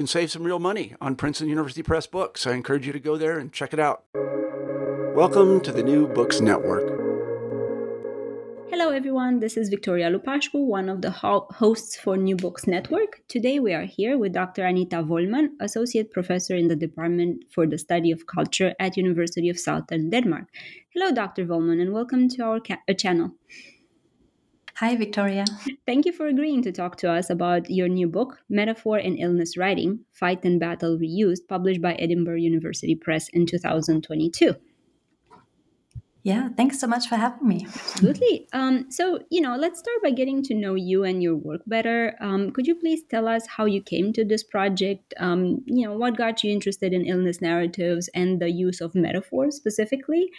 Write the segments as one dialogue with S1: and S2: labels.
S1: can save some real money on Princeton University Press books. I encourage you to go there and check it out. Welcome to the New Books Network.
S2: Hello, everyone. This is Victoria Lupascu, one of the ho- hosts for New Books Network. Today, we are here with Dr. Anita Wohlmann, Associate Professor in the Department for the Study of Culture at University of Southern Denmark. Hello, Dr. Wohlmann, and welcome to our ca- uh, channel.
S3: Hi, Victoria.
S2: Thank you for agreeing to talk to us about your new book, Metaphor and Illness Writing Fight and Battle Reused, published by Edinburgh University Press in 2022.
S3: Yeah, thanks so much for having me.
S2: Absolutely. Um, so, you know, let's start by getting to know you and your work better. Um, could you please tell us how you came to this project? Um, you know, what got you interested in illness narratives and the use of metaphors specifically?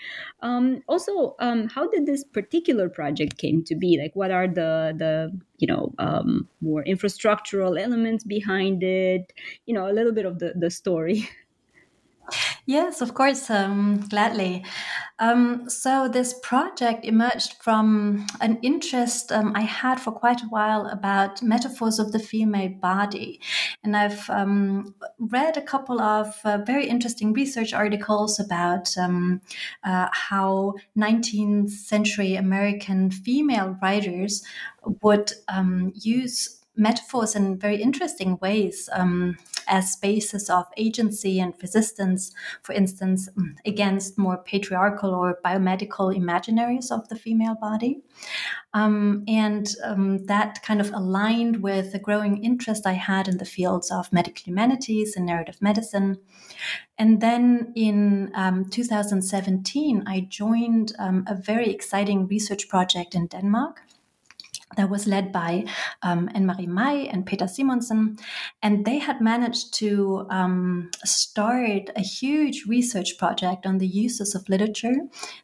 S2: Um, also, um, how did this particular project came to be? Like, what are the the you know um, more infrastructural elements behind it? You know, a little bit of the the story.
S3: Yes, of course, um, gladly. Um, so, this project emerged from an interest um, I had for quite a while about metaphors of the female body. And I've um, read a couple of uh, very interesting research articles about um, uh, how 19th century American female writers would um, use metaphors in very interesting ways um, as spaces of agency and resistance, for instance, against more patriarchal or biomedical imaginaries of the female body. Um, and um, that kind of aligned with the growing interest I had in the fields of medical humanities and narrative medicine. And then in um, 2017, I joined um, a very exciting research project in Denmark that was led by um, Anne-Marie Mai and Peter Simonsen. And they had managed to um, start a huge research project on the uses of literature.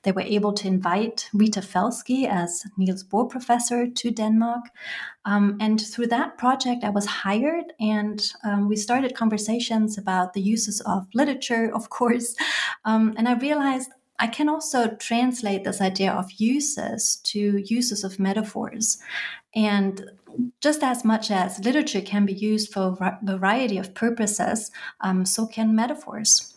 S3: They were able to invite Rita Felski as Niels Bohr professor to Denmark. Um, and through that project, I was hired and um, we started conversations about the uses of literature, of course. Um, and I realized I can also translate this idea of uses to uses of metaphors. And just as much as literature can be used for a variety of purposes, um, so can metaphors.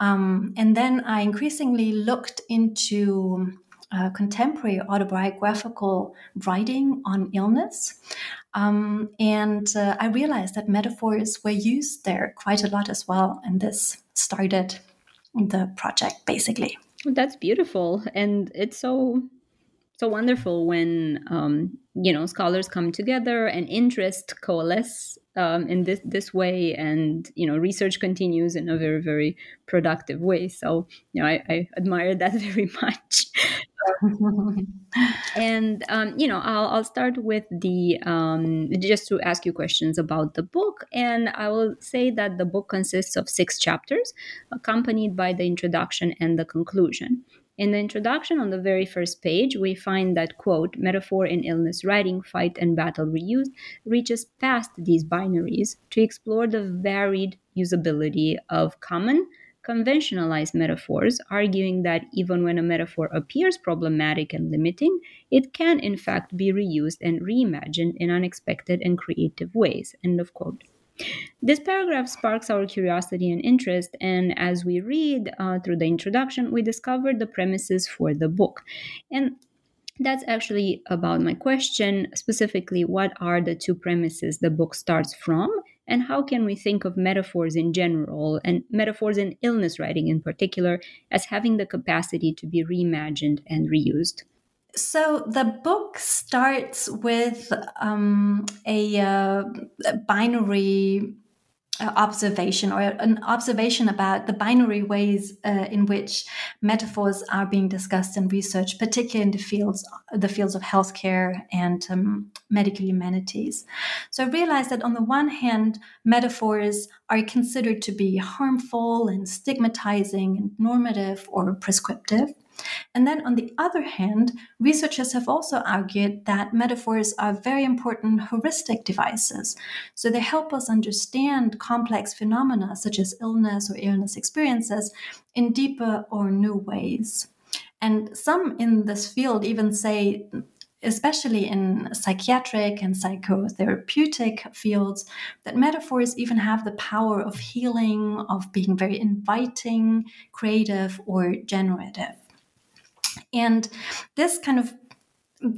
S3: Um, and then I increasingly looked into uh, contemporary autobiographical writing on illness. Um, and uh, I realized that metaphors were used there quite a lot as well. And this started the project basically.
S2: That's beautiful, and it's so so wonderful when um, you know scholars come together and interest coalesce um, in this this way, and you know research continues in a very very productive way. So you know I, I admire that very much. and um, you know I'll, I'll start with the um, just to ask you questions about the book and i will say that the book consists of six chapters accompanied by the introduction and the conclusion in the introduction on the very first page we find that quote metaphor in illness writing fight and battle reused reaches past these binaries to explore the varied usability of common conventionalized metaphors, arguing that even when a metaphor appears problematic and limiting, it can in fact be reused and reimagined in unexpected and creative ways. End of quote. This paragraph sparks our curiosity and interest, and as we read uh, through the introduction, we discover the premises for the book. And that's actually about my question specifically what are the two premises the book starts from and how can we think of metaphors in general and metaphors in illness writing in particular as having the capacity to be reimagined and reused
S3: so the book starts with um, a, uh, a binary uh, observation or an observation about the binary ways uh, in which metaphors are being discussed in research, particularly in the fields the fields of healthcare and um, medical humanities. So I realized that on the one hand, metaphors are considered to be harmful and stigmatizing and normative or prescriptive. And then, on the other hand, researchers have also argued that metaphors are very important heuristic devices. So they help us understand complex phenomena such as illness or illness experiences in deeper or new ways. And some in this field even say especially in psychiatric and psychotherapeutic fields, that metaphors even have the power of healing, of being very inviting, creative, or generative. And this kind of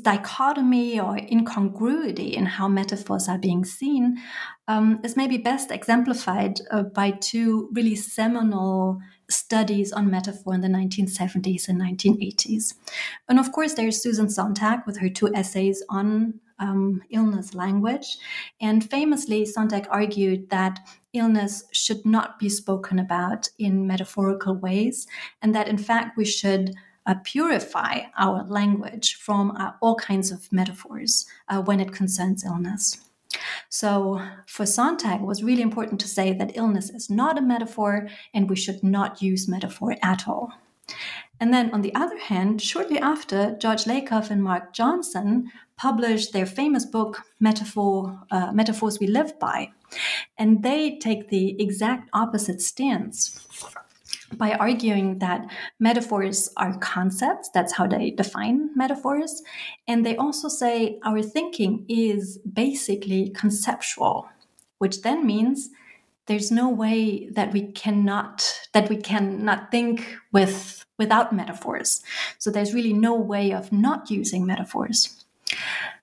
S3: dichotomy or incongruity in how metaphors are being seen um, is maybe best exemplified uh, by two really seminal studies on metaphor in the 1970s and 1980s. And of course, there's Susan Sontag with her two essays on um, illness language. And famously, Sontag argued that illness should not be spoken about in metaphorical ways, and that in fact we should uh, purify our language from uh, all kinds of metaphors uh, when it concerns illness. So for Sontag, it was really important to say that illness is not a metaphor and we should not use metaphor at all. And then on the other hand, shortly after, George Lakoff and Mark Johnson published their famous book, Metaphor, uh, Metaphors We Live By. And they take the exact opposite stance by arguing that metaphors are concepts. That's how they define metaphors. And they also say our thinking is basically conceptual, which then means there's no way that we cannot that we cannot think with without metaphors. So there's really no way of not using metaphors.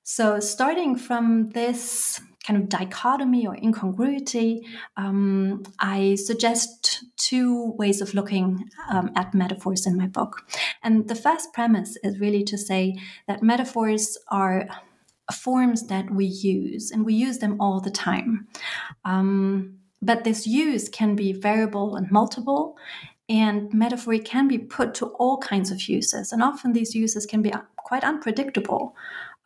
S3: So starting from this kind of dichotomy or incongruity, um, I suggest two ways of looking um, at metaphors in my book. And the first premise is really to say that metaphors are forms that we use, and we use them all the time. Um, but this use can be variable and multiple, and metaphor can be put to all kinds of uses. And often these uses can be quite unpredictable.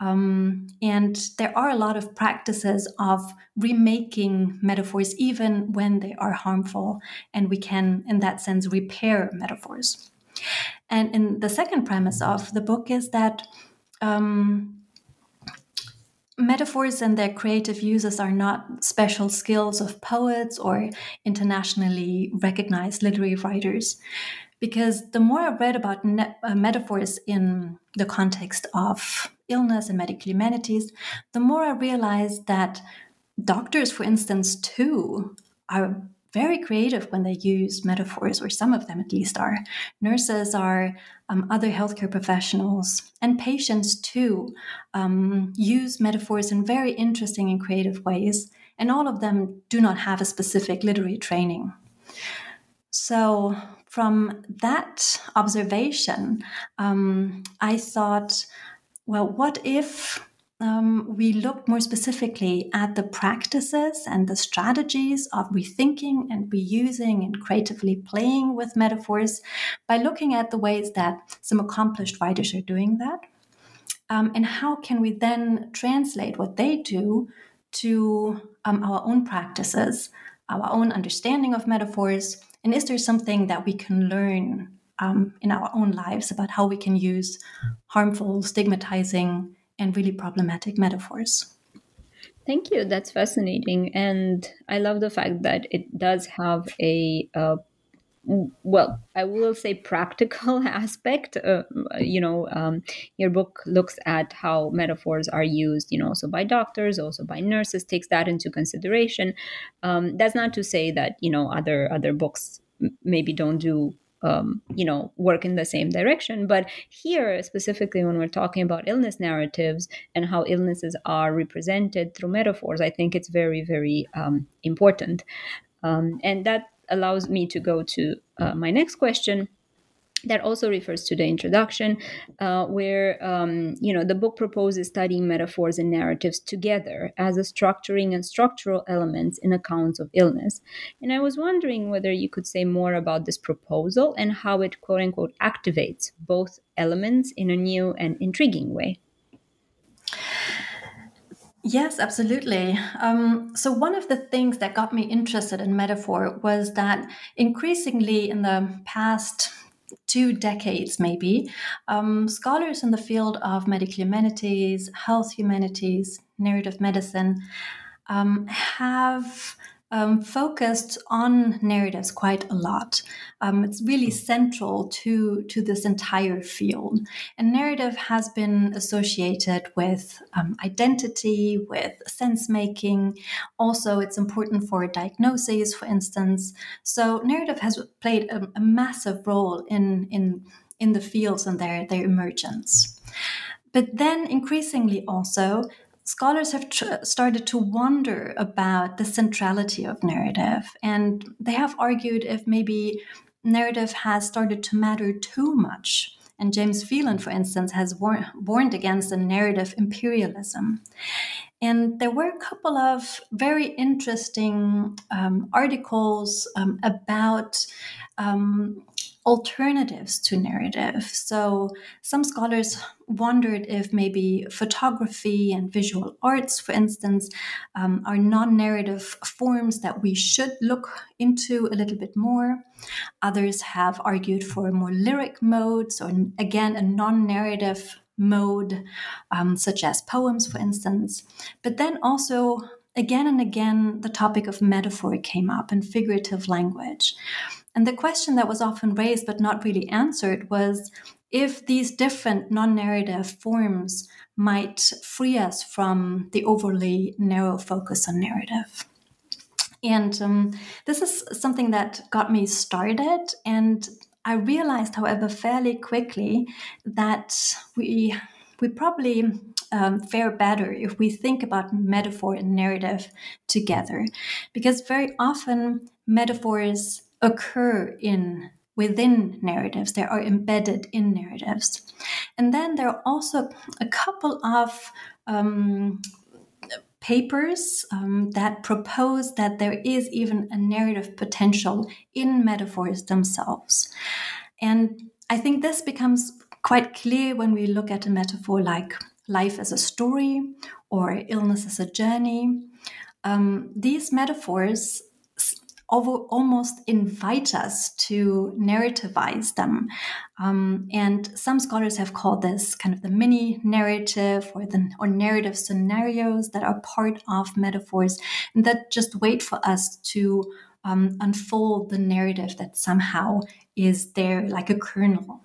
S3: Um, and there are a lot of practices of remaking metaphors, even when they are harmful. And we can, in that sense, repair metaphors. And in the second premise of the book is that um, metaphors and their creative uses are not special skills of poets or internationally recognized literary writers because the more I read about ne- uh, metaphors in the context of illness and medical humanities, the more I realized that doctors, for instance, too, are very creative when they use metaphors, or some of them at least are. Nurses are, um, other healthcare professionals, and patients too um, use metaphors in very interesting and creative ways, and all of them do not have a specific literary training. So, from that observation, um, I thought, well, what if um, we looked more specifically at the practices and the strategies of rethinking and reusing and creatively playing with metaphors by looking at the ways that some accomplished writers are doing that? Um, and how can we then translate what they do to um, our own practices, our own understanding of metaphors, and is there something that we can learn um, in our own lives about how we can use harmful, stigmatizing, and really problematic metaphors?
S2: Thank you. That's fascinating. And I love the fact that it does have a, a well, I will say practical aspect. Uh, you know, um, your book looks at how metaphors are used, you know, also by doctors, also by nurses, takes that into consideration. Um, that's not to say that you know other other books maybe don't do um, you know work in the same direction. But here specifically when we're talking about illness narratives and how illnesses are represented through metaphors i think it's very very um, important. Um, and that allows me to go to uh, my next question that also refers to the introduction, uh, where um, you know the book proposes studying metaphors and narratives together as a structuring and structural elements in accounts of illness. And I was wondering whether you could say more about this proposal and how it quote unquote activates both elements in a new and intriguing way.
S3: Yes, absolutely. Um, so, one of the things that got me interested in metaphor was that increasingly in the past two decades, maybe, um, scholars in the field of medical humanities, health humanities, narrative medicine um, have um, focused on narratives quite a lot. Um, it's really central to, to this entire field. And narrative has been associated with um, identity, with sense making. Also, it's important for diagnoses, for instance. So, narrative has played a, a massive role in, in, in the fields and their, their emergence. But then, increasingly, also, scholars have tr- started to wonder about the centrality of narrative, and they have argued if maybe narrative has started to matter too much. And James Phelan, for instance, has war- warned against a narrative imperialism. And there were a couple of very interesting um, articles um, about um, alternatives to narrative. So, some scholars wondered if maybe photography and visual arts, for instance, um, are non narrative forms that we should look into a little bit more. Others have argued for more lyric modes, or again, a non narrative mode, um, such as poems, for instance. But then also, again and again, the topic of metaphor came up and figurative language. And the question that was often raised but not really answered was if these different non narrative forms might free us from the overly narrow focus on narrative. And um, this is something that got me started. And I realized, however, fairly quickly that we we probably um, fare better if we think about metaphor and narrative together, because very often metaphors occur in within narratives. They are embedded in narratives. And then there are also a couple of um, papers um, that propose that there is even a narrative potential in metaphors themselves. And i think this becomes quite clear when we look at a metaphor like life as a story or illness as a journey. Um, these metaphors almost invite us to narrativize them. Um, and some scholars have called this kind of the mini narrative or the or narrative scenarios that are part of metaphors and that just wait for us to um, unfold the narrative that somehow is there like a kernel.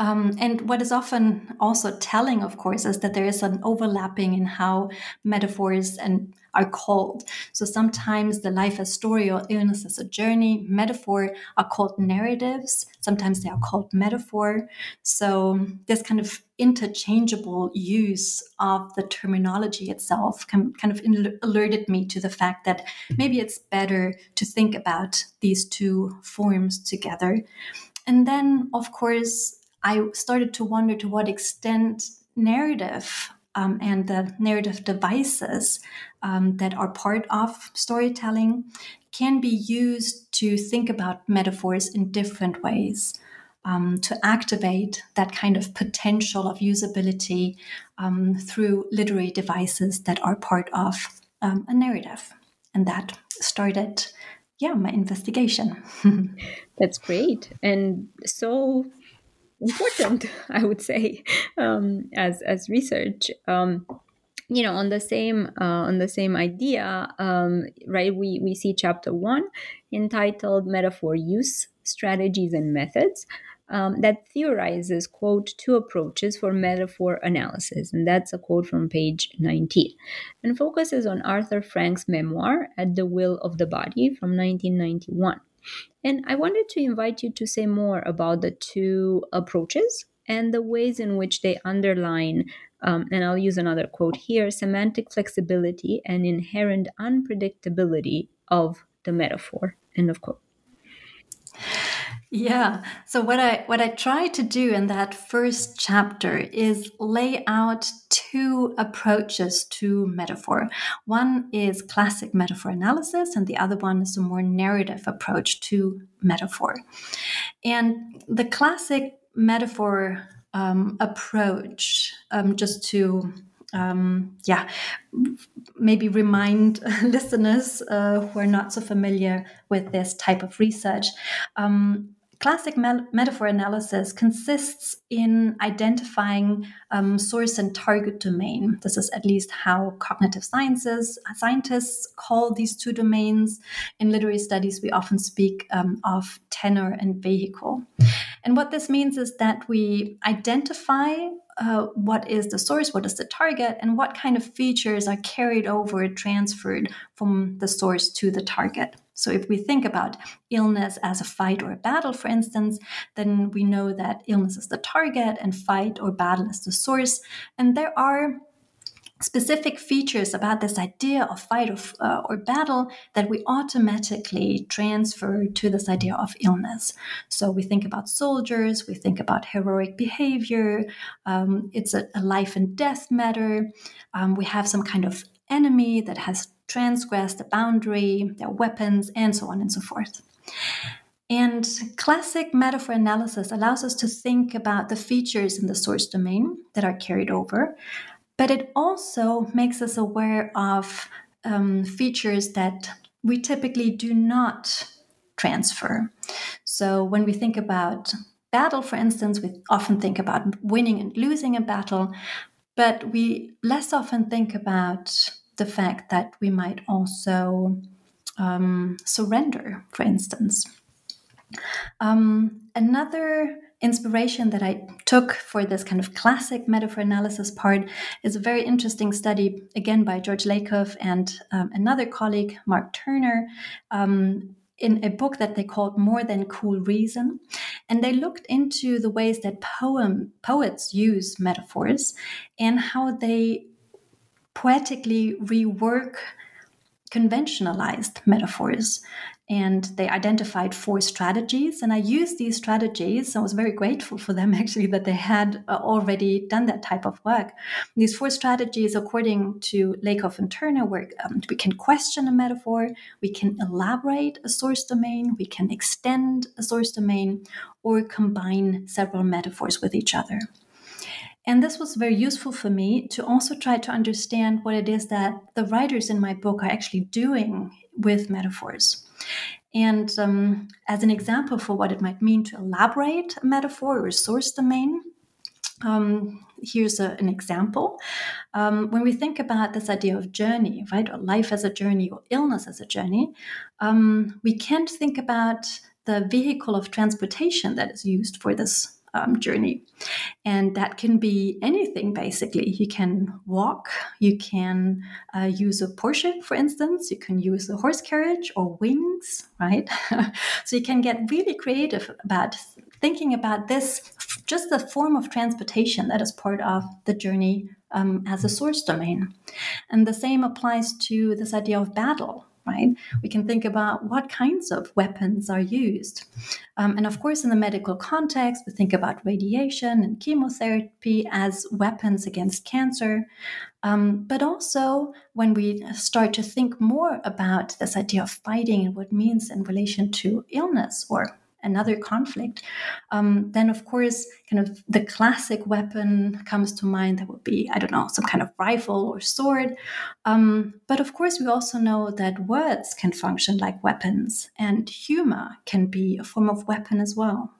S3: Um, and what is often also telling, of course, is that there is an overlapping in how metaphors and are called. So sometimes the life as story or illness as a journey, metaphor are called narratives. Sometimes they are called metaphor. So this kind of interchangeable use of the terminology itself can, kind of alerted me to the fact that maybe it's better to think about these two forms together. And then, of course, I started to wonder to what extent narrative um, and the narrative devices um, that are part of storytelling can be used to think about metaphors in different ways. Um, to activate that kind of potential of usability um, through literary devices that are part of um, a narrative. And that started, yeah, my investigation.
S2: That's great. And so important, I would say, um, as as research. Um, you know on the same uh, on the same idea um, right we we see chapter one entitled metaphor use strategies and methods um, that theorizes quote two approaches for metaphor analysis and that's a quote from page 19 and focuses on arthur frank's memoir at the will of the body from 1991 and i wanted to invite you to say more about the two approaches and the ways in which they underline um, and I'll use another quote here semantic flexibility and inherent unpredictability of the metaphor. End of quote.
S3: Yeah. So what I what I try to do in that first chapter is lay out two approaches to metaphor. One is classic metaphor analysis and the other one is a more narrative approach to metaphor. And the classic metaphor um, approach, um, just to um, yeah, maybe remind listeners uh, who are not so familiar with this type of research. Um, classic me- metaphor analysis consists in identifying um, source and target domain. This is at least how cognitive sciences scientists call these two domains. In literary studies, we often speak um, of tenor and vehicle. And what this means is that we identify uh, what is the source, what is the target, and what kind of features are carried over, transferred from the source to the target. So, if we think about illness as a fight or a battle, for instance, then we know that illness is the target and fight or battle is the source. And there are specific features about this idea of fight or, uh, or battle that we automatically transfer to this idea of illness. So we think about soldiers, we think about heroic behavior, um, it's a, a, life and death matter. Um, we have some kind of enemy that has transgressed the boundary, their weapons, and so on and so forth. And classic metaphor analysis allows us to think about the features in the source domain that are carried over, but it also makes us aware of um, features that we typically do not transfer. So when we think about battle, for instance, we often think about winning and losing a battle, but we less often think about the fact that we might also um, surrender, for instance. Um, another inspiration that I took for this kind of classic metaphor analysis part is a very interesting study, again by George Lakoff and um, another colleague, Mark Turner. Um, in a book that they called More Than Cool Reason. And they looked into the ways that poem poets use metaphors and how they poetically rework conventionalized metaphors and they identified four strategies. And i used these strategies i was very grateful for them actually that they had uh, already done that type of work. These four strategies according to lakoff and turner where um, we can question a metaphor we can elaborate a source domain we can extend a source domain or combine several metaphors with each other. And this was very useful for me to also try to understand what it is that the writers in my book are actually doing with metaphors. And um, as an example for what it might mean to elaborate a metaphor or a source domain, um, here's a, an example. Um, when we think about this idea of journey, right, or life as a journey or illness as a journey, um, we can't think about the vehicle of transportation that is used for this um, journey. And that can be anything basically. You can walk, you can uh, use a Porsche, for instance, you can use a horse carriage or wings, right? so you can get really creative about thinking about this, just the form of transportation that is part of the journey um, as a source domain. And the same applies to this idea of battle, right? We can think about what kinds of weapons are used. Um, and of course, in the medical context, we think about radiation and chemotherapy as weapons against cancer. Um, but also, when we start to think more about this idea of fighting and what it means in relation to illness or another conflict, um, then of course, kind of the classic weapon comes to mind. That would be, I don't know, some kind of rifle or sword. Um, but of course, we also know that words can function like weapons, and humor can be a form of weapon as well.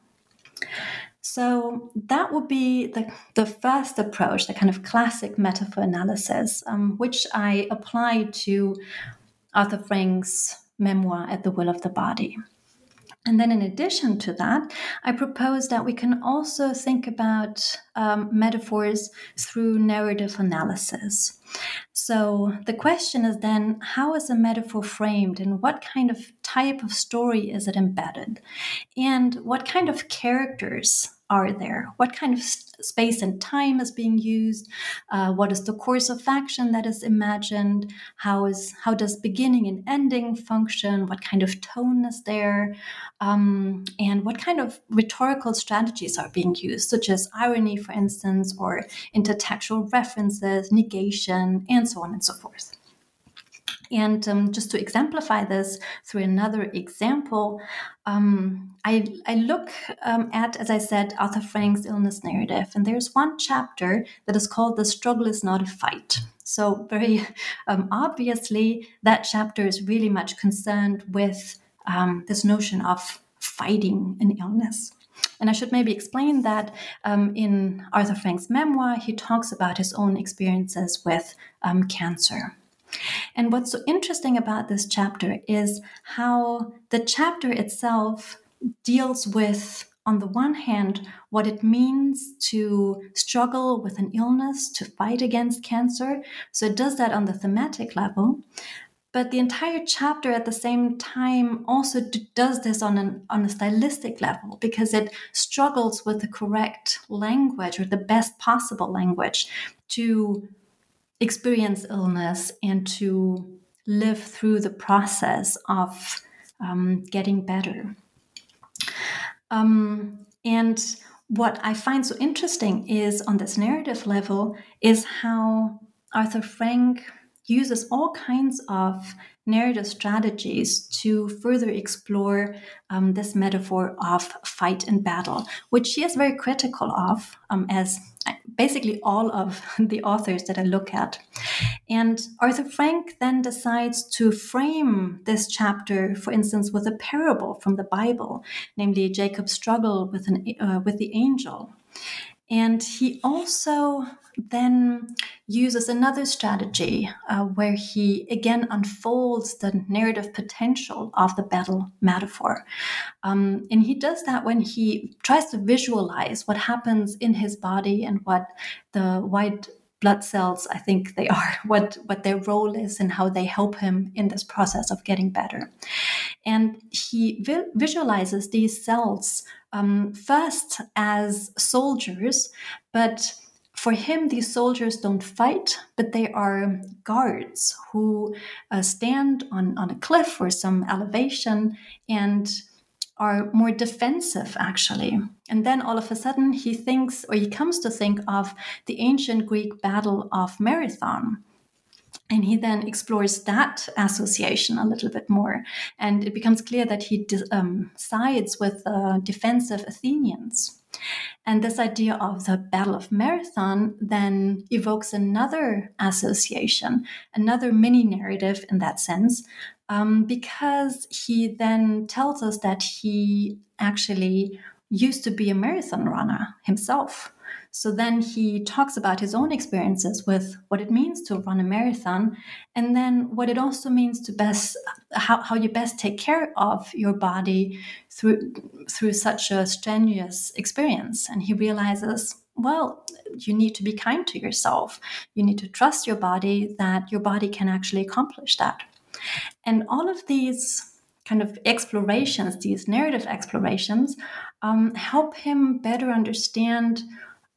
S3: So that would be the, the first approach, the kind of classic metaphor analysis, um, which I apply to Arthur Frank's memoir, At the Will of the Body. And then, in addition to that, I propose that we can also think about um, metaphors through narrative analysis. So, the question is then how is a metaphor framed and what kind of type of story is it embedded? And what kind of characters are there? What kind of space and time is being used? Uh, what is the course of action that is imagined? How is how does beginning and ending function? What kind of tone is there? Um, and what kind of rhetorical strategies are being used, such as irony, for instance, or intertextual references, negation, and so on and so forth. And um, just to exemplify this through another example, um, I, I, look um, at, as I said, Arthur Frank's illness narrative, and there's one chapter that is called The Struggle is Not a Fight. So, very um, obviously, that chapter is really much concerned with um, this notion of fighting an illness. And I should maybe explain that um, in Arthur Frank's memoir, he talks about his own experiences with um, cancer. And what's so interesting about this chapter is how the chapter itself deals with, on the one hand, what it means to struggle with an illness, to fight against cancer. So it does that on the thematic level. But the entire chapter at the same time also does this on, an, on a stylistic level because it struggles with the correct language or the best possible language to experience illness and to live through the process of um, getting better. Um, and what I find so interesting is on this narrative level is how Arthur Frank uses all kinds of narrative strategies to further explore um, this metaphor of fight and battle, which she is very critical of, um, as basically all of the authors that I look at. And Arthur Frank then decides to frame this chapter, for instance, with a parable from the Bible, namely Jacob's struggle with, an, uh, with the angel. And he also then uses another strategy uh, where he again unfolds the narrative potential of the battle metaphor. Um, and he does that when he tries to visualize what happens in his body and what the white blood cells i think they are what what their role is and how they help him in this process of getting better and he vi- visualizes these cells um, first as soldiers but for him, these soldiers don't fight, but they are guards who uh, stand on, on a cliff or some elevation and are more defensive, actually. And then all of a sudden, he thinks, or he comes to think of the ancient Greek battle of Marathon. And he then explores that association a little bit more. And it becomes clear that he um, sides with uh, defensive Athenians. And this idea of the Battle of Marathon then evokes another association, another mini narrative in that sense, um, because he then tells us that he actually used to be a marathon runner himself. So then he talks about his own experiences with what it means to run a marathon, and then what it also means to best how, how you best take care of your body through through such a strenuous experience. And he realizes, well, you need to be kind to yourself. You need to trust your body that your body can actually accomplish that. And all of these kind of explorations, these narrative explorations, um, help him better understand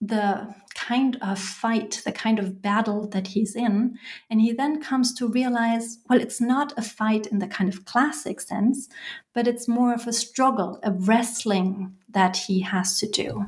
S3: the kind of fight, the kind of battle that he's in. And he then comes to realize well, it's not a fight in the kind of classic sense, but it's more of a struggle, a wrestling that he has to do.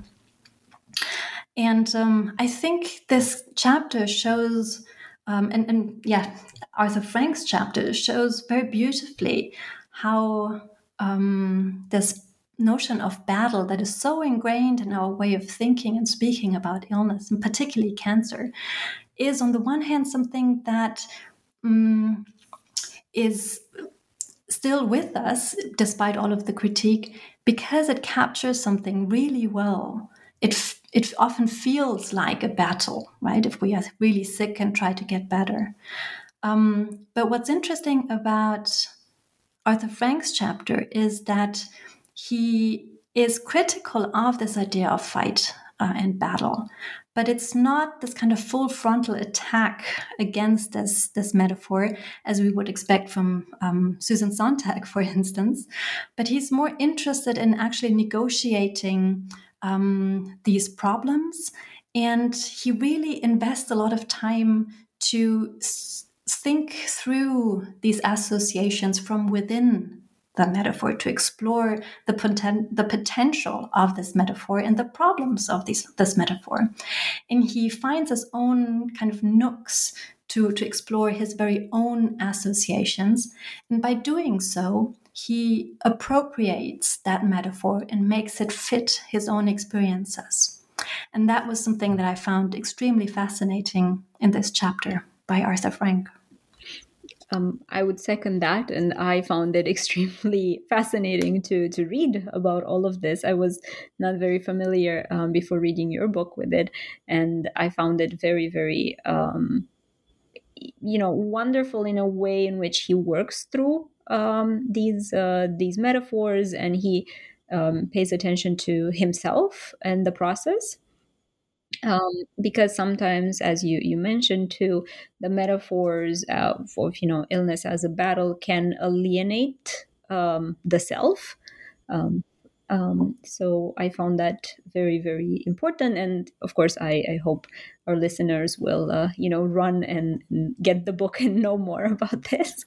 S3: And um, I think this chapter shows, um, and, and yeah, Arthur Frank's chapter shows very beautifully how um, this notion of battle that is so ingrained in our way of thinking and speaking about illness, and particularly cancer, is on the one hand something that um, is still with us despite all of the critique because it captures something really well. It it often feels like a battle, right? If we are really sick and try to get better. Um, but what's interesting about Arthur Frank's chapter is that he is critical of this idea of fight uh, and battle, but it's not this kind of full frontal attack against this this metaphor as we would expect from um, Susan Sontag, for instance. But he's more interested in actually negotiating um, these problems, and he really invests a lot of time to s- think through these associations from within the metaphor to explore the, poten- the potential of this metaphor and the problems of this, this metaphor. And he finds his own kind of nooks to, to explore his very own associations. And by doing so, he appropriates that metaphor and makes it fit his own experiences. And that was something that I found extremely fascinating in this chapter by Arthur Frank.
S2: Um, I would second that, and I found it extremely fascinating to to read about all of this. I was not very familiar um, before reading your book with it, and I found it very, very, um, you know, wonderful in a way in which he works through um, these uh, these metaphors, and he um, pays attention to himself and the process um, because sometimes, as you you mentioned too, the metaphors of, of you know illness as a battle can alienate um, the self. Um, um, so I found that very very important, and of course, I, I hope our listeners will uh, you know run and, and, get the book and know more about this.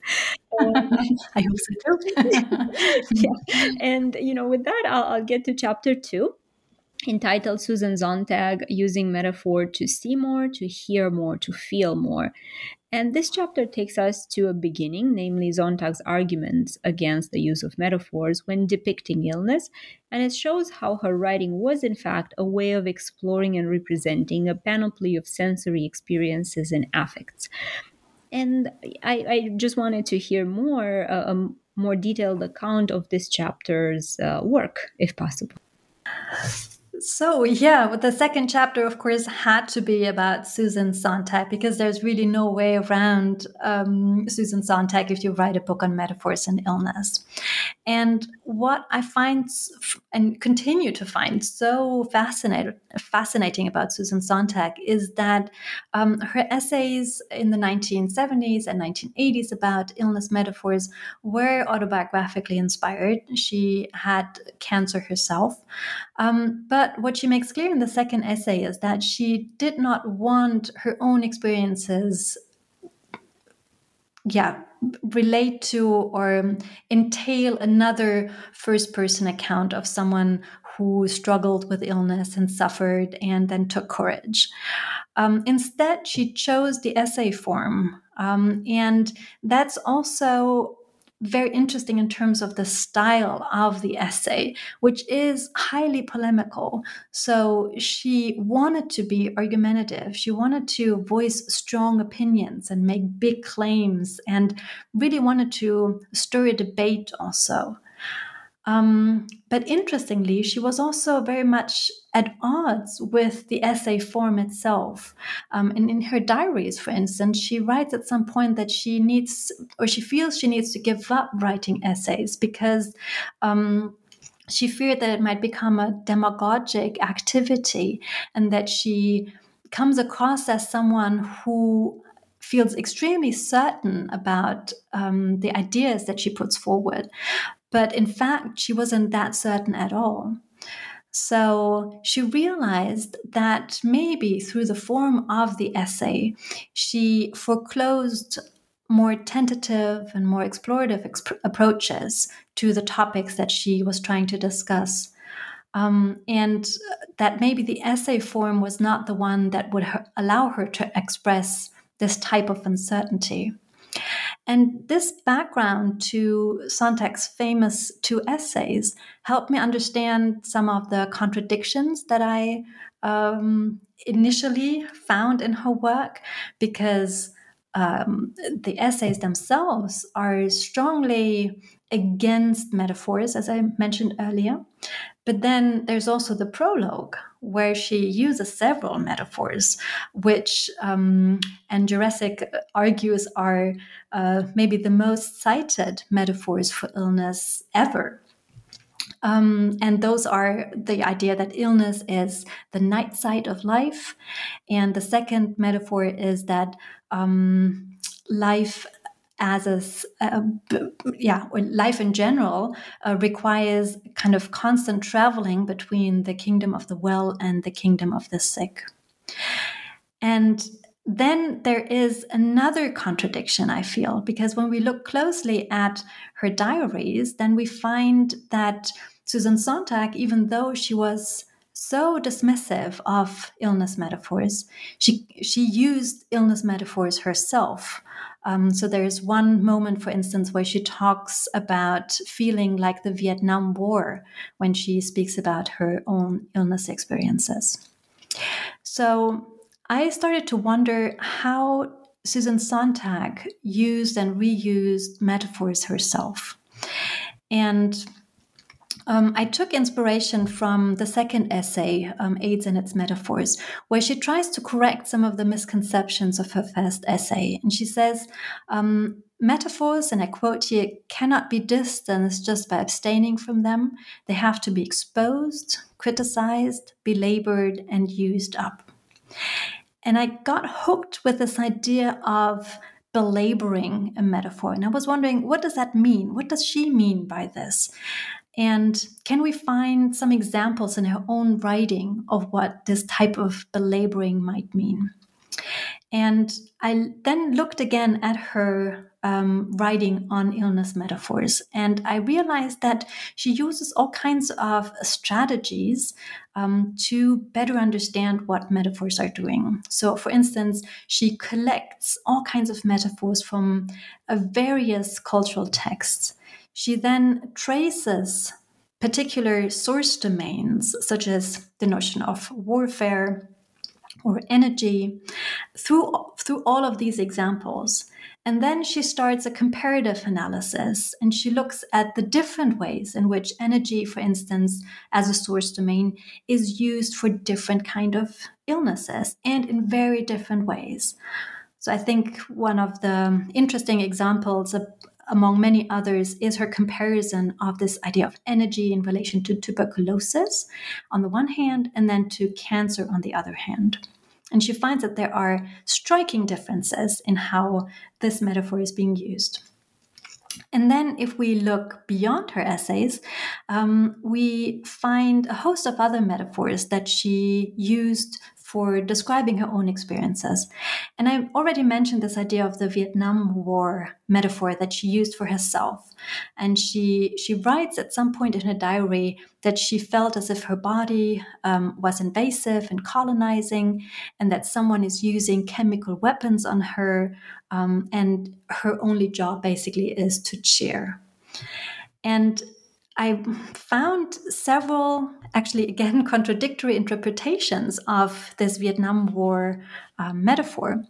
S3: Um, I hope so too.
S2: yeah, and you know, with that, I'll, I'll get to chapter two entitled Susan Sontag Using Metaphor to See More, to Hear More, to Feel More. And this chapter takes us to a beginning, namely Sontag's arguments against the use of metaphors when depicting illness, and it shows how her writing was, in fact, a way of exploring and representing a panoply of sensory experiences and affects. And I, I just wanted to hear more, uh, a more detailed account of this chapter's uh, work, if possible.
S3: So, yeah, but the second chapter, of course, had to be about Susan Sontag because there's really no way around um, Susan Sontag if you write a book on metaphors and illness. And what I find and continue to find so fascinating, fascinating about Susan Sontag is that um, her essays in the 1970s and 1980s about illness metaphors were autobiographically inspired. She had cancer herself. Um, but what she makes clear in the second essay is that she did not want her own experiences, yeah, relate to or entail another first person account of someone who struggled with illness and suffered and then took courage. Um, instead, she chose the essay form. Um, and that's also very interesting in terms of the style of the essay, which is highly polemical. So she wanted to be argumentative. She wanted to voice strong opinions and make big claims and really wanted to stir a debate also. Um, but interestingly, she was also very much at odds with the essay form itself. Um, and in her diaries, for instance, she writes at some point that she needs, or she feels she needs to give up writing essays because. Um, she feared that it might become a demagogic activity and that she comes across as someone who feels extremely certain about um, the ideas that she puts forward. But in fact, she wasn't that certain at all. So she realized that maybe through the form of the essay, she foreclosed more tentative and more explorative exp- approaches to the topics that she was trying to discuss. Um, and that maybe the essay form was not the one that would allow her to express this type of uncertainty. And this background to Sontag's famous two essays helped me understand some of the contradictions that I um, initially found in her work because um, the essays themselves are strongly against metaphors, as I mentioned earlier. But then there's also the prologue, where she uses several metaphors, which um, Ann Jurecic argues are uh, maybe the most cited metaphors for illness ever. Um, and those are the idea that illness is the night side of life. And the second metaphor is that um, life as a uh, yeah or life in general uh, requires kind of constant traveling between the kingdom of the well and the kingdom of the sick. And then there is another contradiction i feel because when we look closely at her diaries then we find that susan sontag even though she was so dismissive of illness metaphors she she used illness metaphors herself um, so there's one moment, for instance, where she talks about feeling like the Vietnam War when she speaks about her own illness experiences. So I started to wonder how Susan Sontag used and reused metaphors herself. And um, I took inspiration from the second essay, um, AIDS and Its Metaphors, where she tries to correct some of the misconceptions of her first essay. And she says, um, Metaphors, and I quote here, cannot be distanced just by abstaining from them. They have to be exposed, criticized, belabored, and used up. And I got hooked with this idea of belaboring a metaphor. And I was wondering, what does that mean? What does she mean by this? And can we find some examples in her own writing of what this type of belaboring might mean? And I then looked again at her um, writing on illness metaphors, and I realized that she uses all kinds of strategies um, to better understand what metaphors are doing. So, for instance, she collects all kinds of metaphors from uh, various cultural texts she then traces particular source domains, such as the notion of warfare or energy, through, through all of these examples. And then she starts a comparative analysis and she looks at the different ways in which energy, for instance, as a source domain, is used for different kind of illnesses and in very different ways. So I think one of the interesting examples among many others, is her comparison of this idea of energy in relation to tuberculosis on the one hand, and then to cancer on the other hand. And she finds that there are striking differences in how this metaphor is being used. And then, if we look beyond her essays, um, we find a host of other metaphors that she used for describing her own experiences. And I already mentioned this idea of the Vietnam War metaphor that she used for herself. And she she writes at some point in her diary that she felt as if her body um, was invasive and colonizing, and that someone is using chemical weapons on her, um, and her only job basically is to cheer. And I found several, actually, again, contradictory interpretations of this Vietnam War um, metaphor.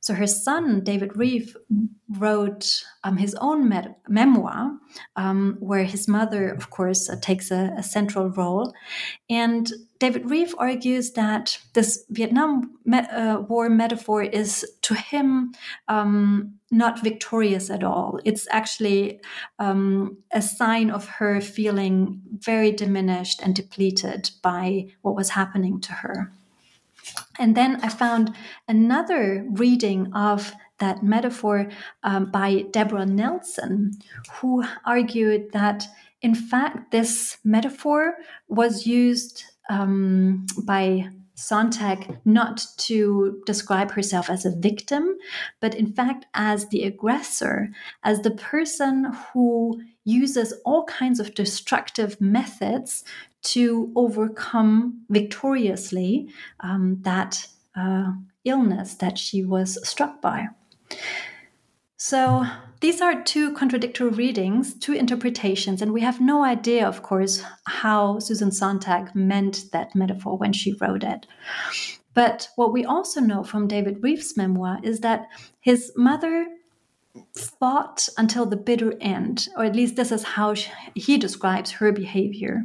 S3: So her son, David Rieff, wrote um, his own memoir, um, where his mother, of course, uh, takes a, a, central role. And David Rieff argues that this Vietnam me- uh, War metaphor is, to him, um, not victorious at all. It's actually um, a sign of her feeling very diminished and depleted by what was happening to her. And then I found another reading of that metaphor um, by Deborah Nelson, who argued that, in fact, this metaphor was used um, by Sontag not to describe herself as a victim, but in fact as the aggressor, as the person who uses all kinds of destructive methods to overcome victoriously um, that uh, illness that she was struck by. So these are two contradictory readings, two interpretations, and we have no idea, of course, how Susan Sontag meant that metaphor when she wrote it. But what we also know from David Rieff's memoir is that his mother fought until the bitter end, or at least this is how she, he describes her behavior.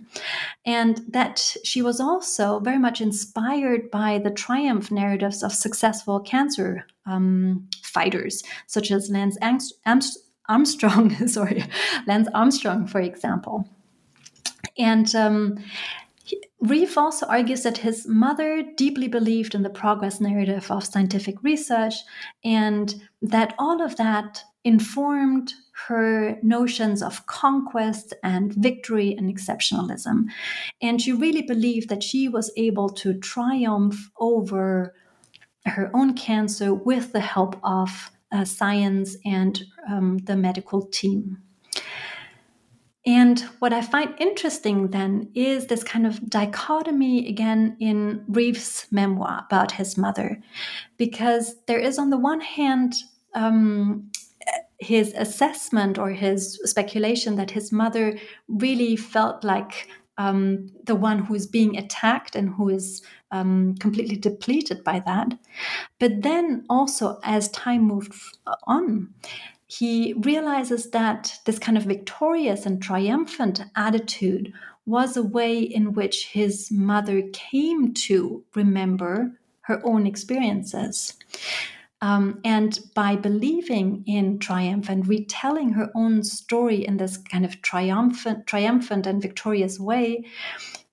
S3: And that she was also very much inspired by the triumph narratives of successful cancer um, fighters, such as Lance Armstrong, sorry, Lance Armstrong, for example. And um, Rieff also argues that his mother deeply believed in the progress narrative of scientific research and that all of that informed her notions of conquest and victory and exceptionalism. And she really believed that she was able to triumph over her own cancer with the help of uh, science and um, the medical team. And what I find interesting then is this kind of dichotomy again in Rieff's memoir about his mother, because there is, on the one hand, um, his assessment or his speculation that his mother really felt like um, the one who is being attacked and who is um, completely depleted by that. But then also, as time moved on, he realizes that this kind of victorious and triumphant attitude was a way in which his mother came to remember her own experiences. Um, and by believing in triumph and retelling her own story in this kind of triumphant, triumphant and victorious way,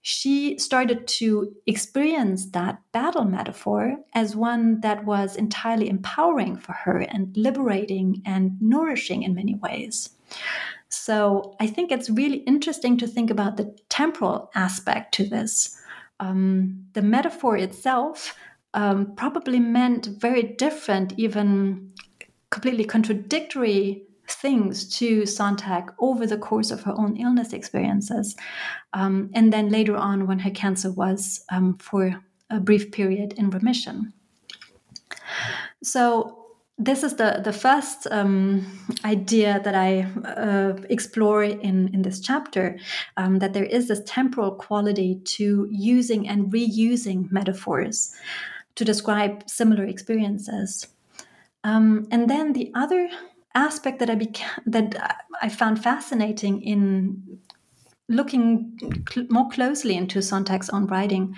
S3: she started to experience that battle metaphor as one that was entirely empowering for her and liberating and nourishing in many ways. So I think it's really interesting to think about the temporal aspect to this. Um, the metaphor itself um, probably meant very different, even completely contradictory things to Sontag over the course of her own illness experiences. Um, and then later on, when her cancer was um, for a brief period in remission. So, this is the, the first um, idea that I uh, explore in, in this chapter um, that there is this temporal quality to using and reusing metaphors to describe similar experiences. Um, and then the other aspect that I beca- that I found fascinating in looking cl- more closely into Sontag's own writing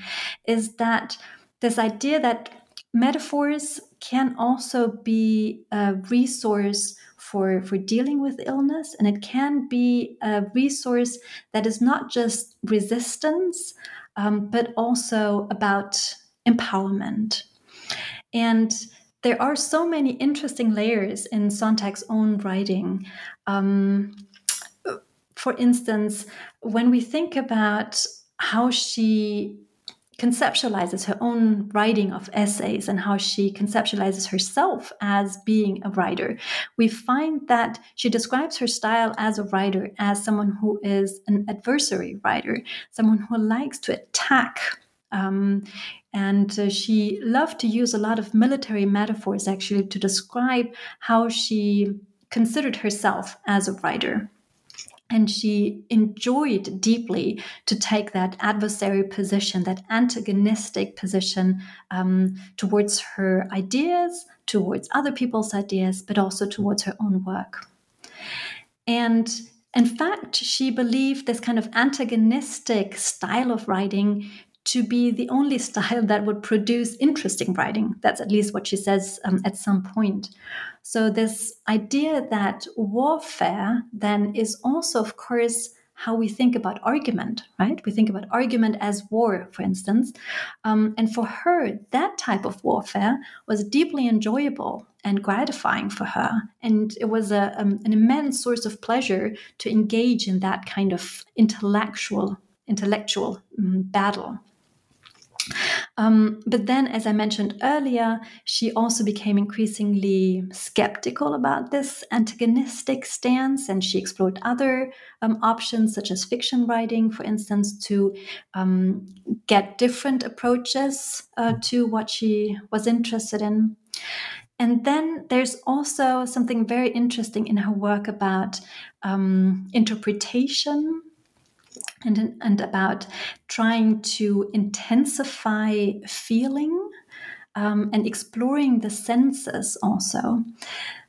S3: is that this idea that metaphors can also be a resource for, for dealing with illness, and it can be a resource that is not just resistance, um, but also about empowerment. And there are so many interesting layers in Sontag's own writing. Um, for instance, when we think about how she conceptualizes her own writing of essays and how she conceptualizes herself as being a writer, we find that she describes her style as a writer as someone who is an adversary writer, someone who likes to attack um, and uh, she loved to use a lot of military metaphors actually to describe how she considered herself as a writer. And she enjoyed deeply to take that adversary position, that antagonistic position um, towards her ideas, towards other people's ideas, but also towards her own work. And in fact, she believed this kind of antagonistic style of writing to be the only style that would produce interesting writing. That's at least what she says um, at some point. So, this idea that warfare then is also, of course, how we think about argument, right? We think about argument as war, for instance. Um, and for her, that type of warfare was deeply enjoyable and gratifying for her. And it was a, um, an immense source of pleasure to engage in that kind of intellectual intellectual um, battle. Um, but then, as I mentioned earlier, she also became increasingly skeptical about this antagonistic stance, and she explored other um, options, such as fiction writing, for instance, to um, get different approaches uh, to what she was interested in. And then there's also something very interesting in her work about um, interpretation and, and about trying to intensify feeling um, and exploring the senses also.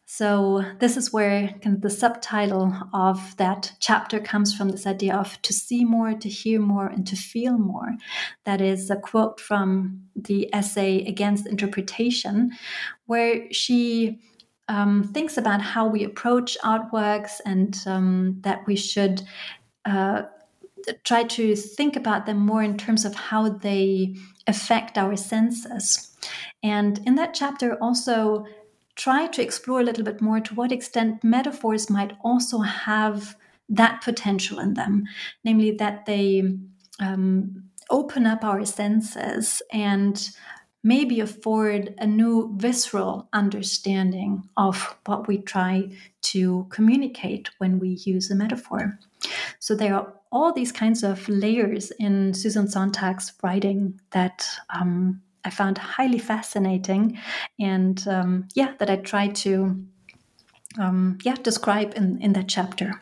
S3: So, this is where kind of the subtitle of that chapter comes from this idea of to see more, to hear more, and to feel more. That is a quote from the essay Against Interpretation, where she um, thinks about how we approach artworks and um, that we should uh, try to think about them more in terms of how they affect our senses. And in that chapter, also try to explore a little bit more to what extent metaphors might also have that potential in them, namely that they um, open up our senses and maybe afford a new visceral understanding of what we try to communicate when we use a metaphor. So there are all these kinds of layers in Susan Sontag's writing that um, I found highly fascinating, and um, yeah, that I try to um, yeah describe in in that chapter.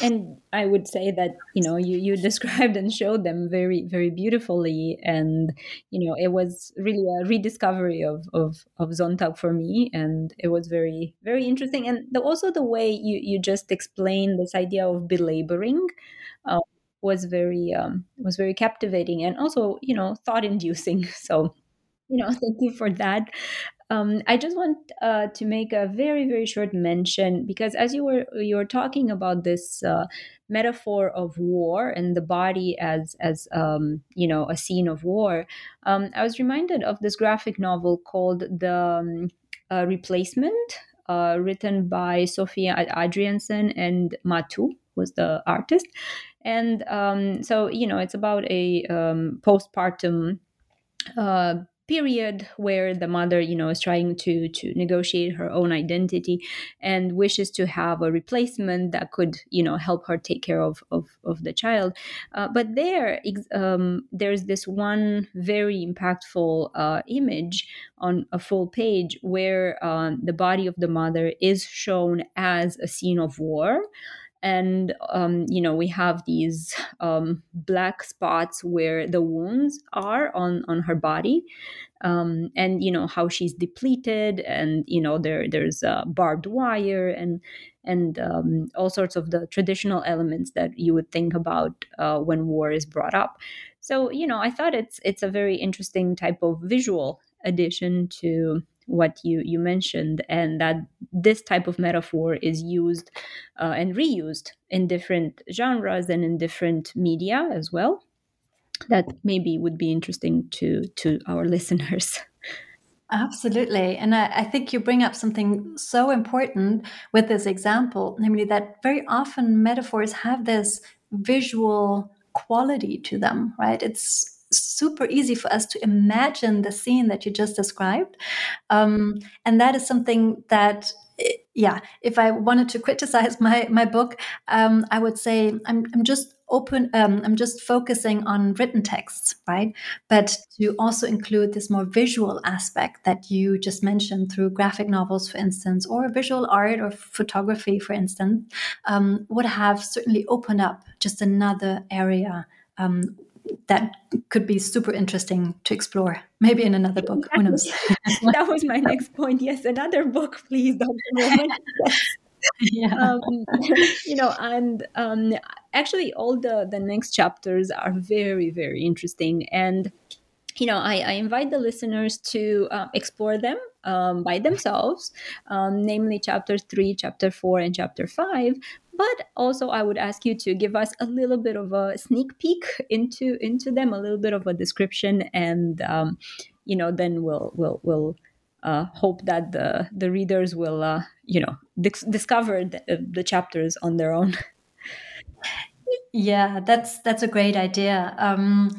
S2: And I would say that you know you you described and showed them very very beautifully, and you know it was really a rediscovery of of of Sontag for me, and it was very very interesting, and the, also the way you you just explained this idea of belaboring. Uh, was very um, was very captivating and also you know thought inducing. So you know thank you for that. Um, I just want uh, to make a very very short mention because as you were you were talking about this uh, metaphor of war and the body as as um, you know a scene of war, um, I was reminded of this graphic novel called the um, uh, Replacement, uh, written by Sophia Adriansen and Mathou was the artist. And um, so you know it's about a um, postpartum uh, period where the mother you know is trying to to negotiate her own identity and wishes to have a replacement that could you know help her take care of of, of the child. Uh, but there um, there's this one very impactful uh, image on a full page where um, the body of the mother is shown as a scene of war and um, you know we have these um, black spots where the wounds are on on her body um, and you know how she's depleted and you know there there's uh, barbed wire and and um, all sorts of the traditional elements that you would think about uh, when war is brought up. So you know i thought it's it's a very interesting type of visual addition to what you you mentioned and that this type of metaphor is used uh, and reused in different genres and in different media as well that maybe would be interesting to to our listeners
S3: Absolutely. And I, I, think you bring up something so important with this example, namely that very often metaphors have this visual quality to them, right? It's super easy for us to imagine the scene that you just described. Um, and that is something that eh, yeah if i wanted to criticize my my book um, i would say i'm, I'm just open um, i'm just focusing on written texts right but to also include this more visual aspect that you just mentioned through graphic novels for instance or visual art or photography for instance um, would have certainly opened up just another area um, that could be super interesting to explore. Maybe in another book. Who knows?
S2: that was my next point. Yes, another book, please, yeah. Um, you know, and um, actually, all the the next chapters are very, very interesting, and you know, I, I invite the listeners to uh, explore them um, by themselves, um, namely chapter three, chapter four, and chapter five. But also, I would ask you to give us a little bit of a sneak peek into into them, a little bit of a description, and um, you know, then we'll we'll we'll uh, hope that the the readers will uh, you know dis- discover the, the chapters on their own.
S3: Yeah, that's that's a great idea. Um,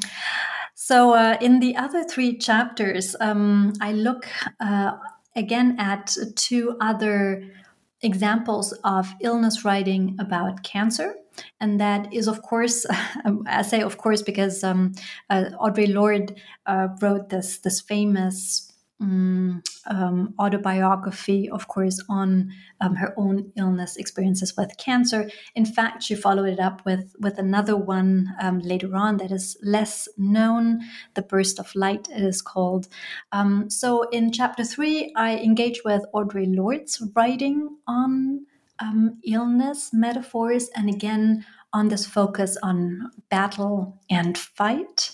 S3: So, uh, in the other three chapters, um, I look uh, again at two other examples of illness writing about cancer. And that is, of course, I say of course because um, uh, Audre Lorde uh, wrote this this famous um, um, autobiography, of course, on um, her own illness experiences with cancer. In fact, she followed it up with with another one um, later on that is less known, "The Burst of Light." It is called. Um, so, in chapter three, I engage with Audre Lorde's writing on um, illness metaphors, and again on this focus on battle and fight.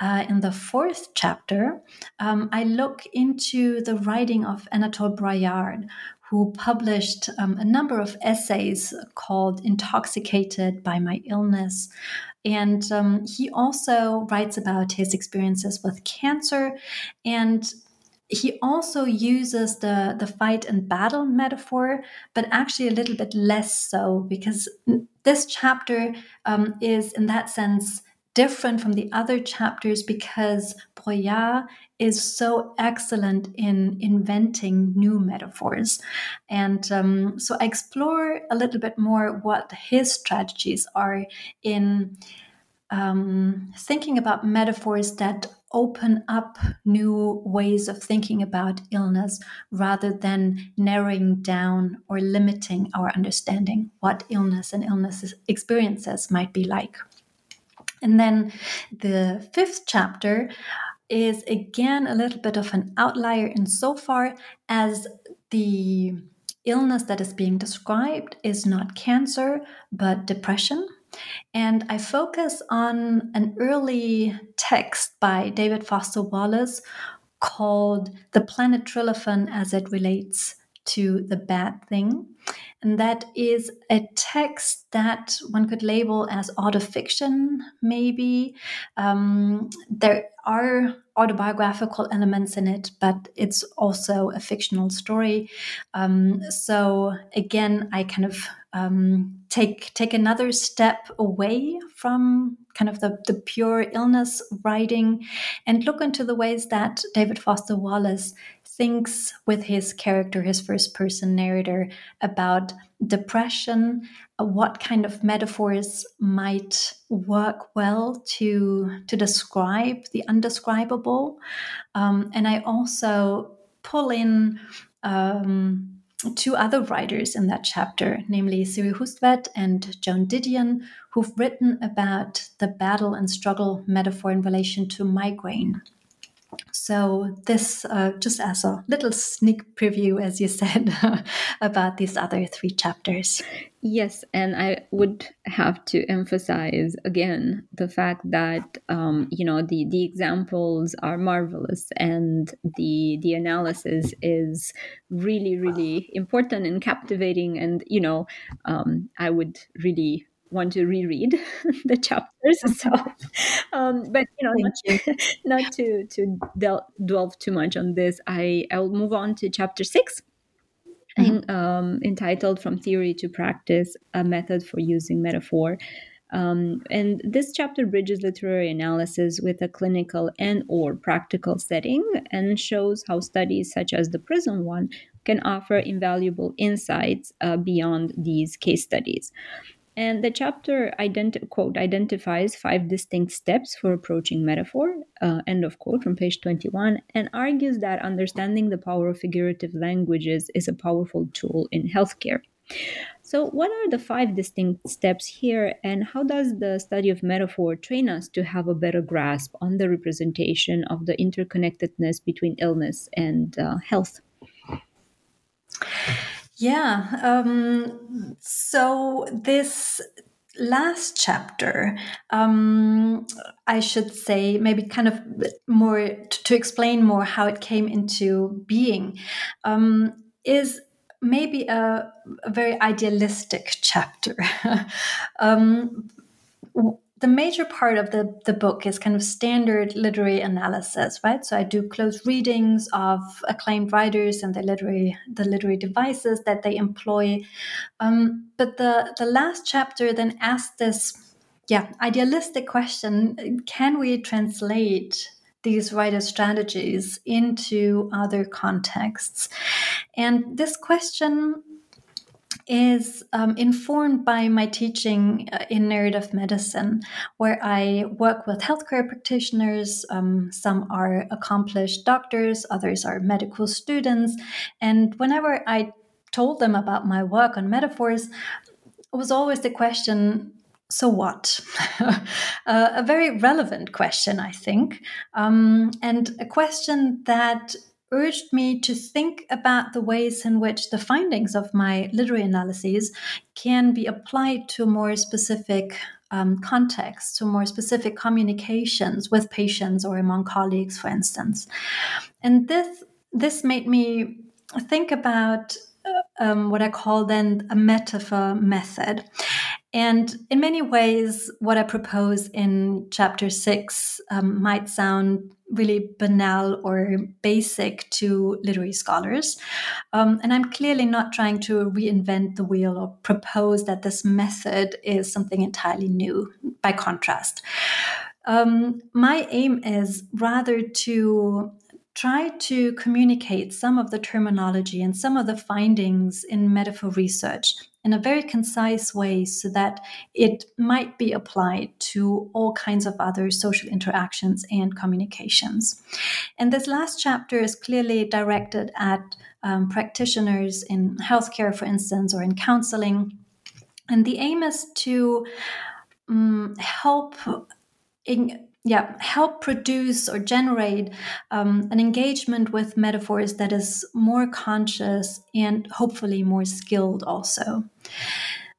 S3: Uh, in the fourth chapter, um, I look into the writing of Anatole Broyard, who published um, a number of essays called Intoxicated by My Illness. And um, he also writes about his experiences with cancer and he also uses the the fight and battle metaphor, but actually a little bit less so because this chapter um, is in that sense different from the other chapters because Broyard is so excellent in inventing new metaphors. And um, so I explore a little bit more what his strategies are in um, thinking about metaphors that open up new ways of thinking about illness rather than narrowing down or limiting our understanding what illness and illness experiences might be like. And then the fifth chapter is again a little bit of an outlier insofar as the illness that is being described is not cancer but depression and I focus on an early text by David Foster Wallace called The Planet Trillaphon as it relates to the bad thing. And that is a text that one could label as autofiction, maybe. Um, there are autobiographical elements in it, but it's also a fictional story. Um, so again, I kind of um, take take another step away from kind of the, the pure illness writing and look into the ways that David Foster Wallace thinks with his character, his first person narrator, about depression, uh, what kind of metaphors might work well to, to describe the undescribable. Um, and I also pull in um, two other writers in that chapter, namely Siri Hustvedt and Joan Didion, who've written about the battle and struggle metaphor in relation to migraine. So, this uh, just as a little sneak preview, as you said, about these other three chapters.
S2: Yes, and I would have to emphasize again the fact that um, you know the the examples are marvelous, and the the analysis is really really important and captivating, and you know um, I would really want to reread the chapters. So, um, but you know, not, you. not, to to del- delve too much on this, I I will move on to chapter six. Mm-hmm. Um, entitled "From Theory to Practice: A Method for Using Metaphor." Um, and this chapter bridges literary analysis with a clinical and or practical setting and shows how studies such as the prison one can offer invaluable insights uh, beyond these case studies. And the chapter identi- quote identifies five distinct steps for approaching metaphor, uh, end of quote from page 21, and argues that understanding the power of figurative languages is a powerful tool in healthcare. So, what are the five distinct steps here, and how does the study of metaphor train us to have a better grasp on the representation of the interconnectedness between illness and uh, health?
S3: Yeah. Um, so this last chapter, um, I should say, maybe kind of more to explain more how it came into being, um, is maybe a, a, very idealistic chapter. um, the major part of the, the book is kind of standard literary analysis, right? So I do close readings of acclaimed writers and the literary the literary devices that they employ. Um, but the the last chapter then asks this yeah, idealistic question can we translate these writer strategies into other contexts? And this question is um, informed by my teaching uh, in narrative medicine, where I work with healthcare practitioners. Um, some are accomplished doctors, others are medical students. And whenever I told them about my work on metaphors, it was always the question so what? uh, a very relevant question, I think, um, and a question that urged me to think about the ways in which the findings of my literary analyses can be applied to more specific um, contexts, to more specific communications with patients or among colleagues, for instance. And this this made me think about uh, um, what I call then a metaphor method. And in many ways, what I propose in chapter six um, might sound really banal or basic to literary scholars. Um, and I'm clearly not trying to reinvent the wheel or propose that this method is something entirely new, by contrast. Um, my aim is rather to try to communicate some of the terminology and some of the findings in metaphor research in a very concise way so that it might be applied to all kinds of other social interactions and communications. And this last chapter is clearly directed at um, practitioners in healthcare, for instance, or in counseling. And the aim is to um, help in, yeah help produce or generate um, an engagement with metaphors that is more conscious and hopefully more skilled also.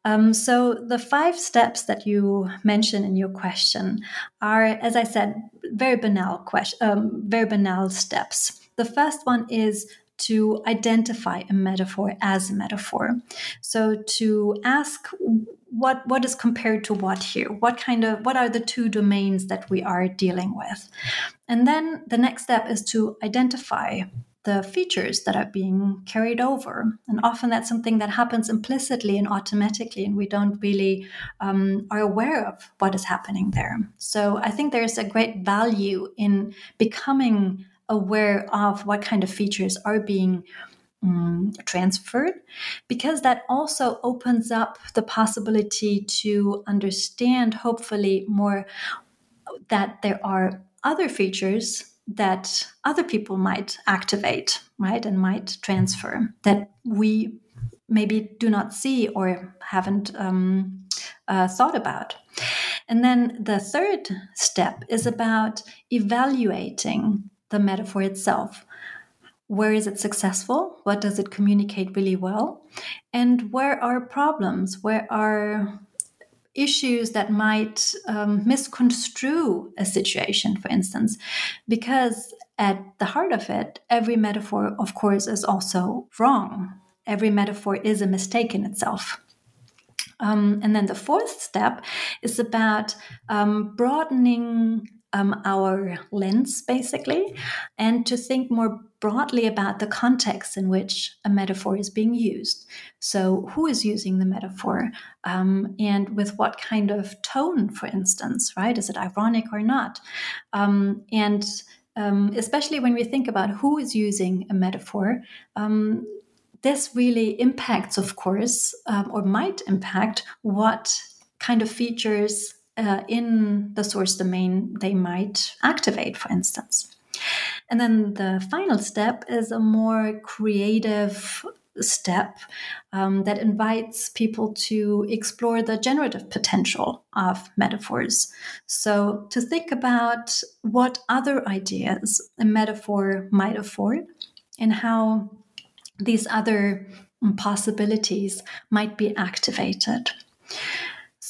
S3: Um, so the five steps that you mentioned in your question are as i said very banal question um, very banal steps. The first one is to identify a metaphor as a metaphor. So to ask what what is compared to what here? What kind of what are the two domains that we are dealing with? And then the next step is to identify the features that are being carried over. And often that's something that happens implicitly and automatically, and we don't really um, are aware of what is happening there. So I think there's a great value in becoming aware of what kind of features are being um, transferred because that also opens up the possibility to understand hopefully more that there are other features that other people might activate right and might transfer that we maybe do not see or haven't um, uh, thought about. And then the third step is about evaluating the metaphor itself. Where is it successful? What does it communicate really well? And where are problems? Where are issues that might um, misconstrue a situation, for instance? Because at the heart of it, every metaphor, of course, is also wrong. Every metaphor is a mistake in itself. Um, and then the fourth step is about um, broadening um, our lens, basically, and to think more broadly about the context in which a metaphor is being used. So, who is using the metaphor, um, and with what kind of tone, for instance, right? Is it ironic or not? Um, and um, especially when we think about who is using a metaphor, um, this really impacts, of course, um, or might impact what kind of features uh, in the source domain they might activate, for instance. And then the final step is a more creative step um, that invites people to explore the generative potential of metaphors. So, to think about what other ideas a metaphor might afford and how these other possibilities might be activated.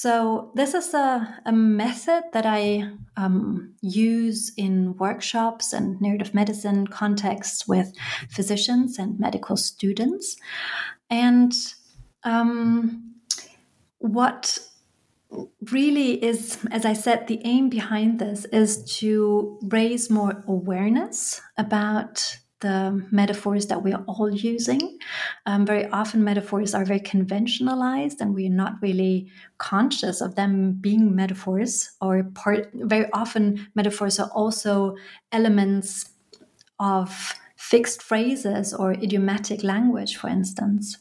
S3: So, this is a, a method that I um, use in workshops and narrative medicine contexts with physicians and medical students. And um, what really is, as I said, the aim behind this is to raise more awareness about the metaphors that we are all using. Um, very often, metaphors are very conventionalized, and we're not really conscious of them being metaphors. Or part. Very often, metaphors are also elements of fixed phrases or idiomatic language, for instance.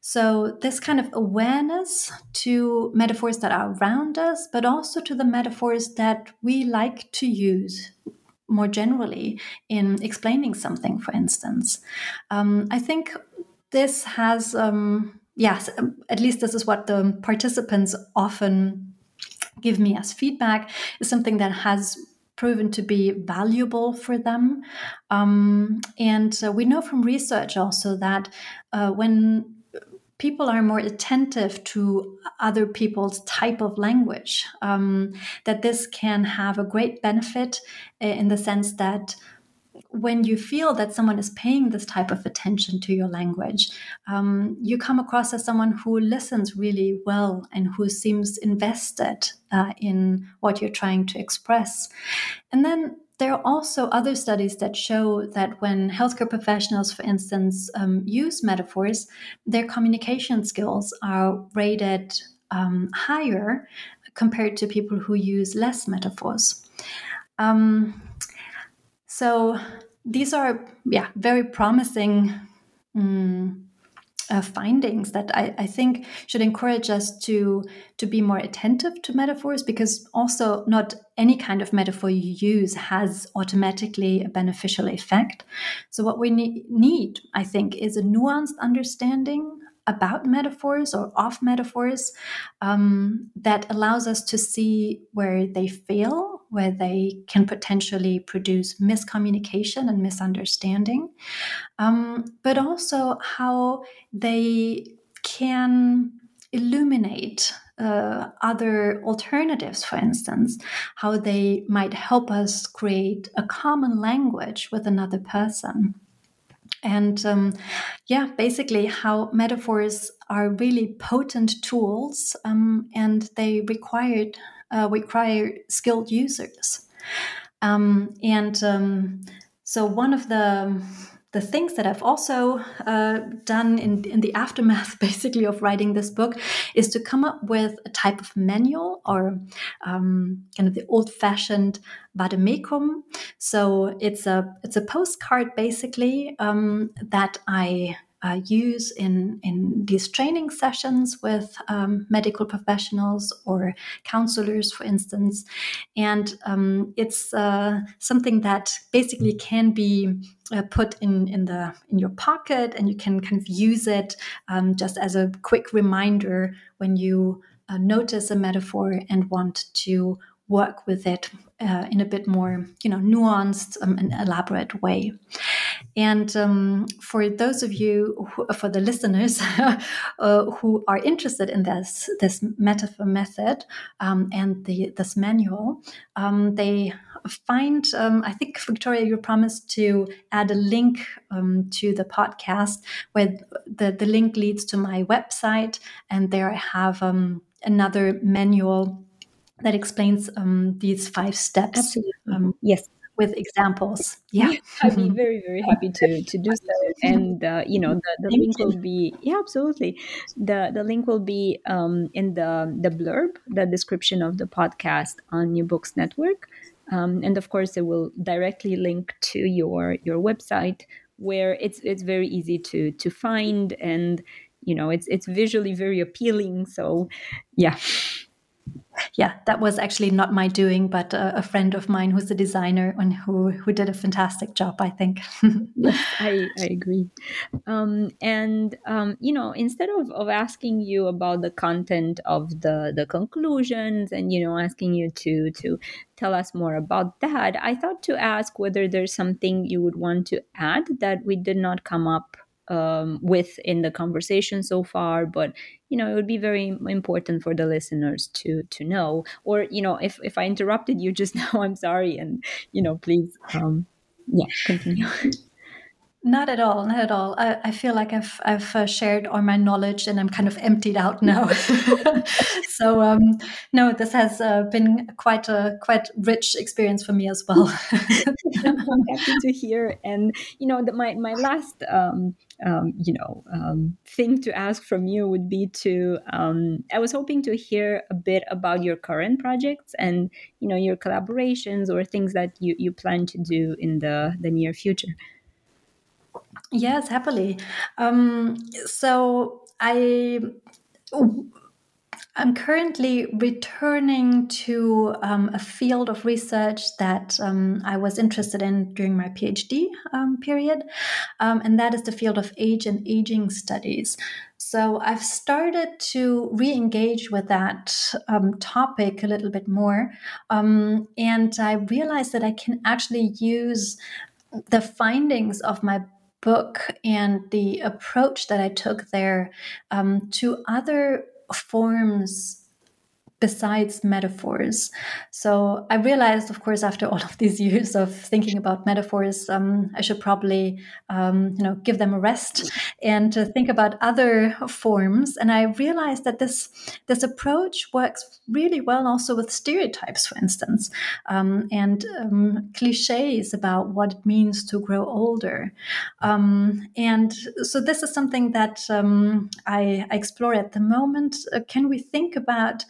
S3: So, this kind of awareness to metaphors that are around us, but also to the metaphors that we like to use more generally in explaining something, for instance. Um, I think this has, um, yes, at least this is what the participants often give me as feedback, is something that has proven to be valuable for them. Um, and uh, we know from research also that uh, when people are more attentive to other people's type of language, um, that this can have a great benefit in the sense that when you feel that someone is paying this type of attention to your language, um, you come across as someone who listens really well and who seems invested uh, in what you're trying to express. And then there are also other studies that show that when healthcare professionals, for instance, um, use metaphors, their communication skills are rated um, higher compared to people who use less metaphors. Um, so these are, yeah, very promising. Um, uh, findings that I, I, think should encourage us to to be more attentive to metaphors because also not any kind of metaphor you use has automatically a beneficial effect. So what we ne- need i think is a nuanced understanding about metaphors or of metaphors um, that allows us to see where they fail, where they can potentially produce miscommunication and misunderstanding, um, but also how they can illuminate uh, other alternatives, for instance, how they might help us create a common language with another person. And um, yeah, basically, how metaphors are really potent tools um, and they required, uh, require skilled users. Um, and um, so, one of the the things that I've also uh, done in, in the aftermath, basically, of writing this book is to come up with a type of manual or um, kind of the old fashioned vademecum. So it's a it's a postcard basically um, that I uh, use in, in these training sessions with um, medical professionals or counselors, for instance. And um, it's uh, something that basically can be uh, put in, in, the, in your pocket and you can kind of use it um, just as a quick reminder when you uh, notice a metaphor and want to work with it uh, in a bit more, you know, nuanced um, and elaborate way. And um, for those of you, who, for the listeners uh, who are interested in this this metaphor method um, and the this manual, um, they find. Um, I think Victoria, you promised to add a link um, to the podcast, where the the link leads to my website, and there I have um, another manual that explains these five steps.
S2: Absolutely. yes
S3: with examples. Yeah,
S2: I'd be very very happy to to do so. And uh, you know the, the link will be yeah absolutely the the link will be um, in the the blurb the description of the podcast on New Books Network. Um, and of course, it will directly link to your your website where it's it's very easy to to find and you know it's it's visually very appealing. So yeah
S3: yeah, that was actually not my doing, but a, a, friend of mine who's a designer and who who did a fantastic job. I think.
S2: I, I agree. Um, and um, you know, instead of, of asking you about the content of the the conclusions and you know asking you to to tell us more about that, I thought to ask whether there's something you would want to add that we did not come up um, with in the conversation so far but you know it would be very important for the listeners to to know. Or you know if if i interrupted you just now i'm sorry and you know please um yeah continue
S3: Not at all, not at all. I, I feel like I've I've uh, shared all my knowledge and I'm kind of emptied out now. so um, no, this has uh, been quite a quite rich experience for me as well.
S2: I'm happy to hear. And you know, the, my my last um, um, you know um, thing to ask from you would be to um, I was hoping to hear a bit about your current projects and you know your collaborations or things that you you plan to do in the the near future.
S3: Yes, happily. Um, so I. I'm currently returning to um, a field of research that um, I was interested in during my PhD um, period, um, and that is the field of age and aging studies. So I've started to re engage with that um, topic a little bit more, um, and I realized that I can actually use the findings of my book and the approach that I took there um, to other forms besides metaphors. So I realized, of course, after all of these years of thinking about metaphors, um, I should probably, um, you know, give them a rest and to think about other forms. And I realized that this this approach works really well also with stereotypes, for instance, um, and um, cliches about what it means to grow older. Um, and so this is something that um, I, I explore at the moment. Uh, can we think about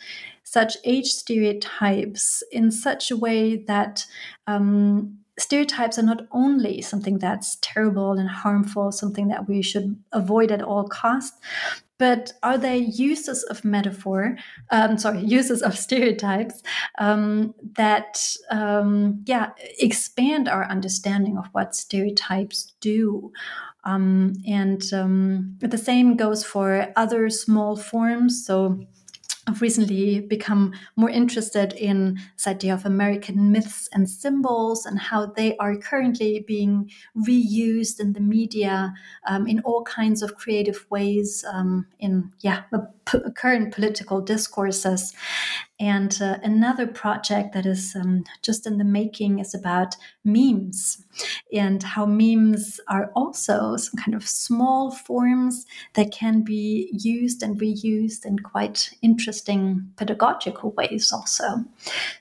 S3: such age stereotypes in such a way that um, stereotypes are not only something that's terrible and harmful, something that we should avoid at all costs, but are they uses of metaphor um, sorry uses of stereotypes um, that um, yeah expand our understanding of what stereotypes do? Um, and um, the same goes for other small forms. So I've recently become more interested in this idea of American myths and symbols and how they are currently being reused in the media um, in all kinds of creative ways um, in yeah p- current political discourses. And uh, another project that is um, just in the making is about memes and how memes are also some kind of small forms that can be used and reused in quite interesting pedagogical ways, also.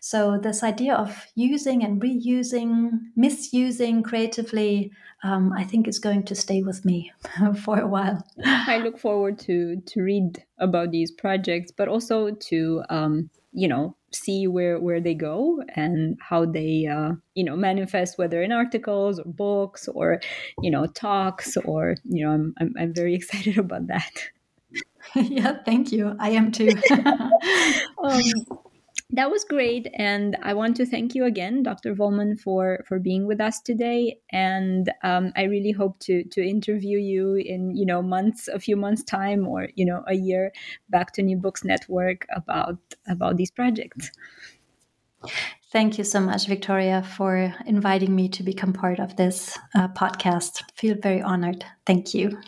S3: So, this idea of using and reusing, misusing creatively. Um, I think is going to stay with me for a while.
S2: I look forward to to read about these projects, but also to um, you know see where where they go and how they uh, you know manifest whether in articles or books or you know talks or you know i'm i'm, I'm very excited about that.
S3: Yeah thank you. I am too.
S2: Um, that was great and i want to thank you again dr Wohlmann for for being with us today and um, i really hope to to interview you in you know months a few months time or you know a year back to new books network about about these projects
S3: Thank you so much, Victoria, for inviting me to become part of this uh, podcast. feel very honored. Thank you.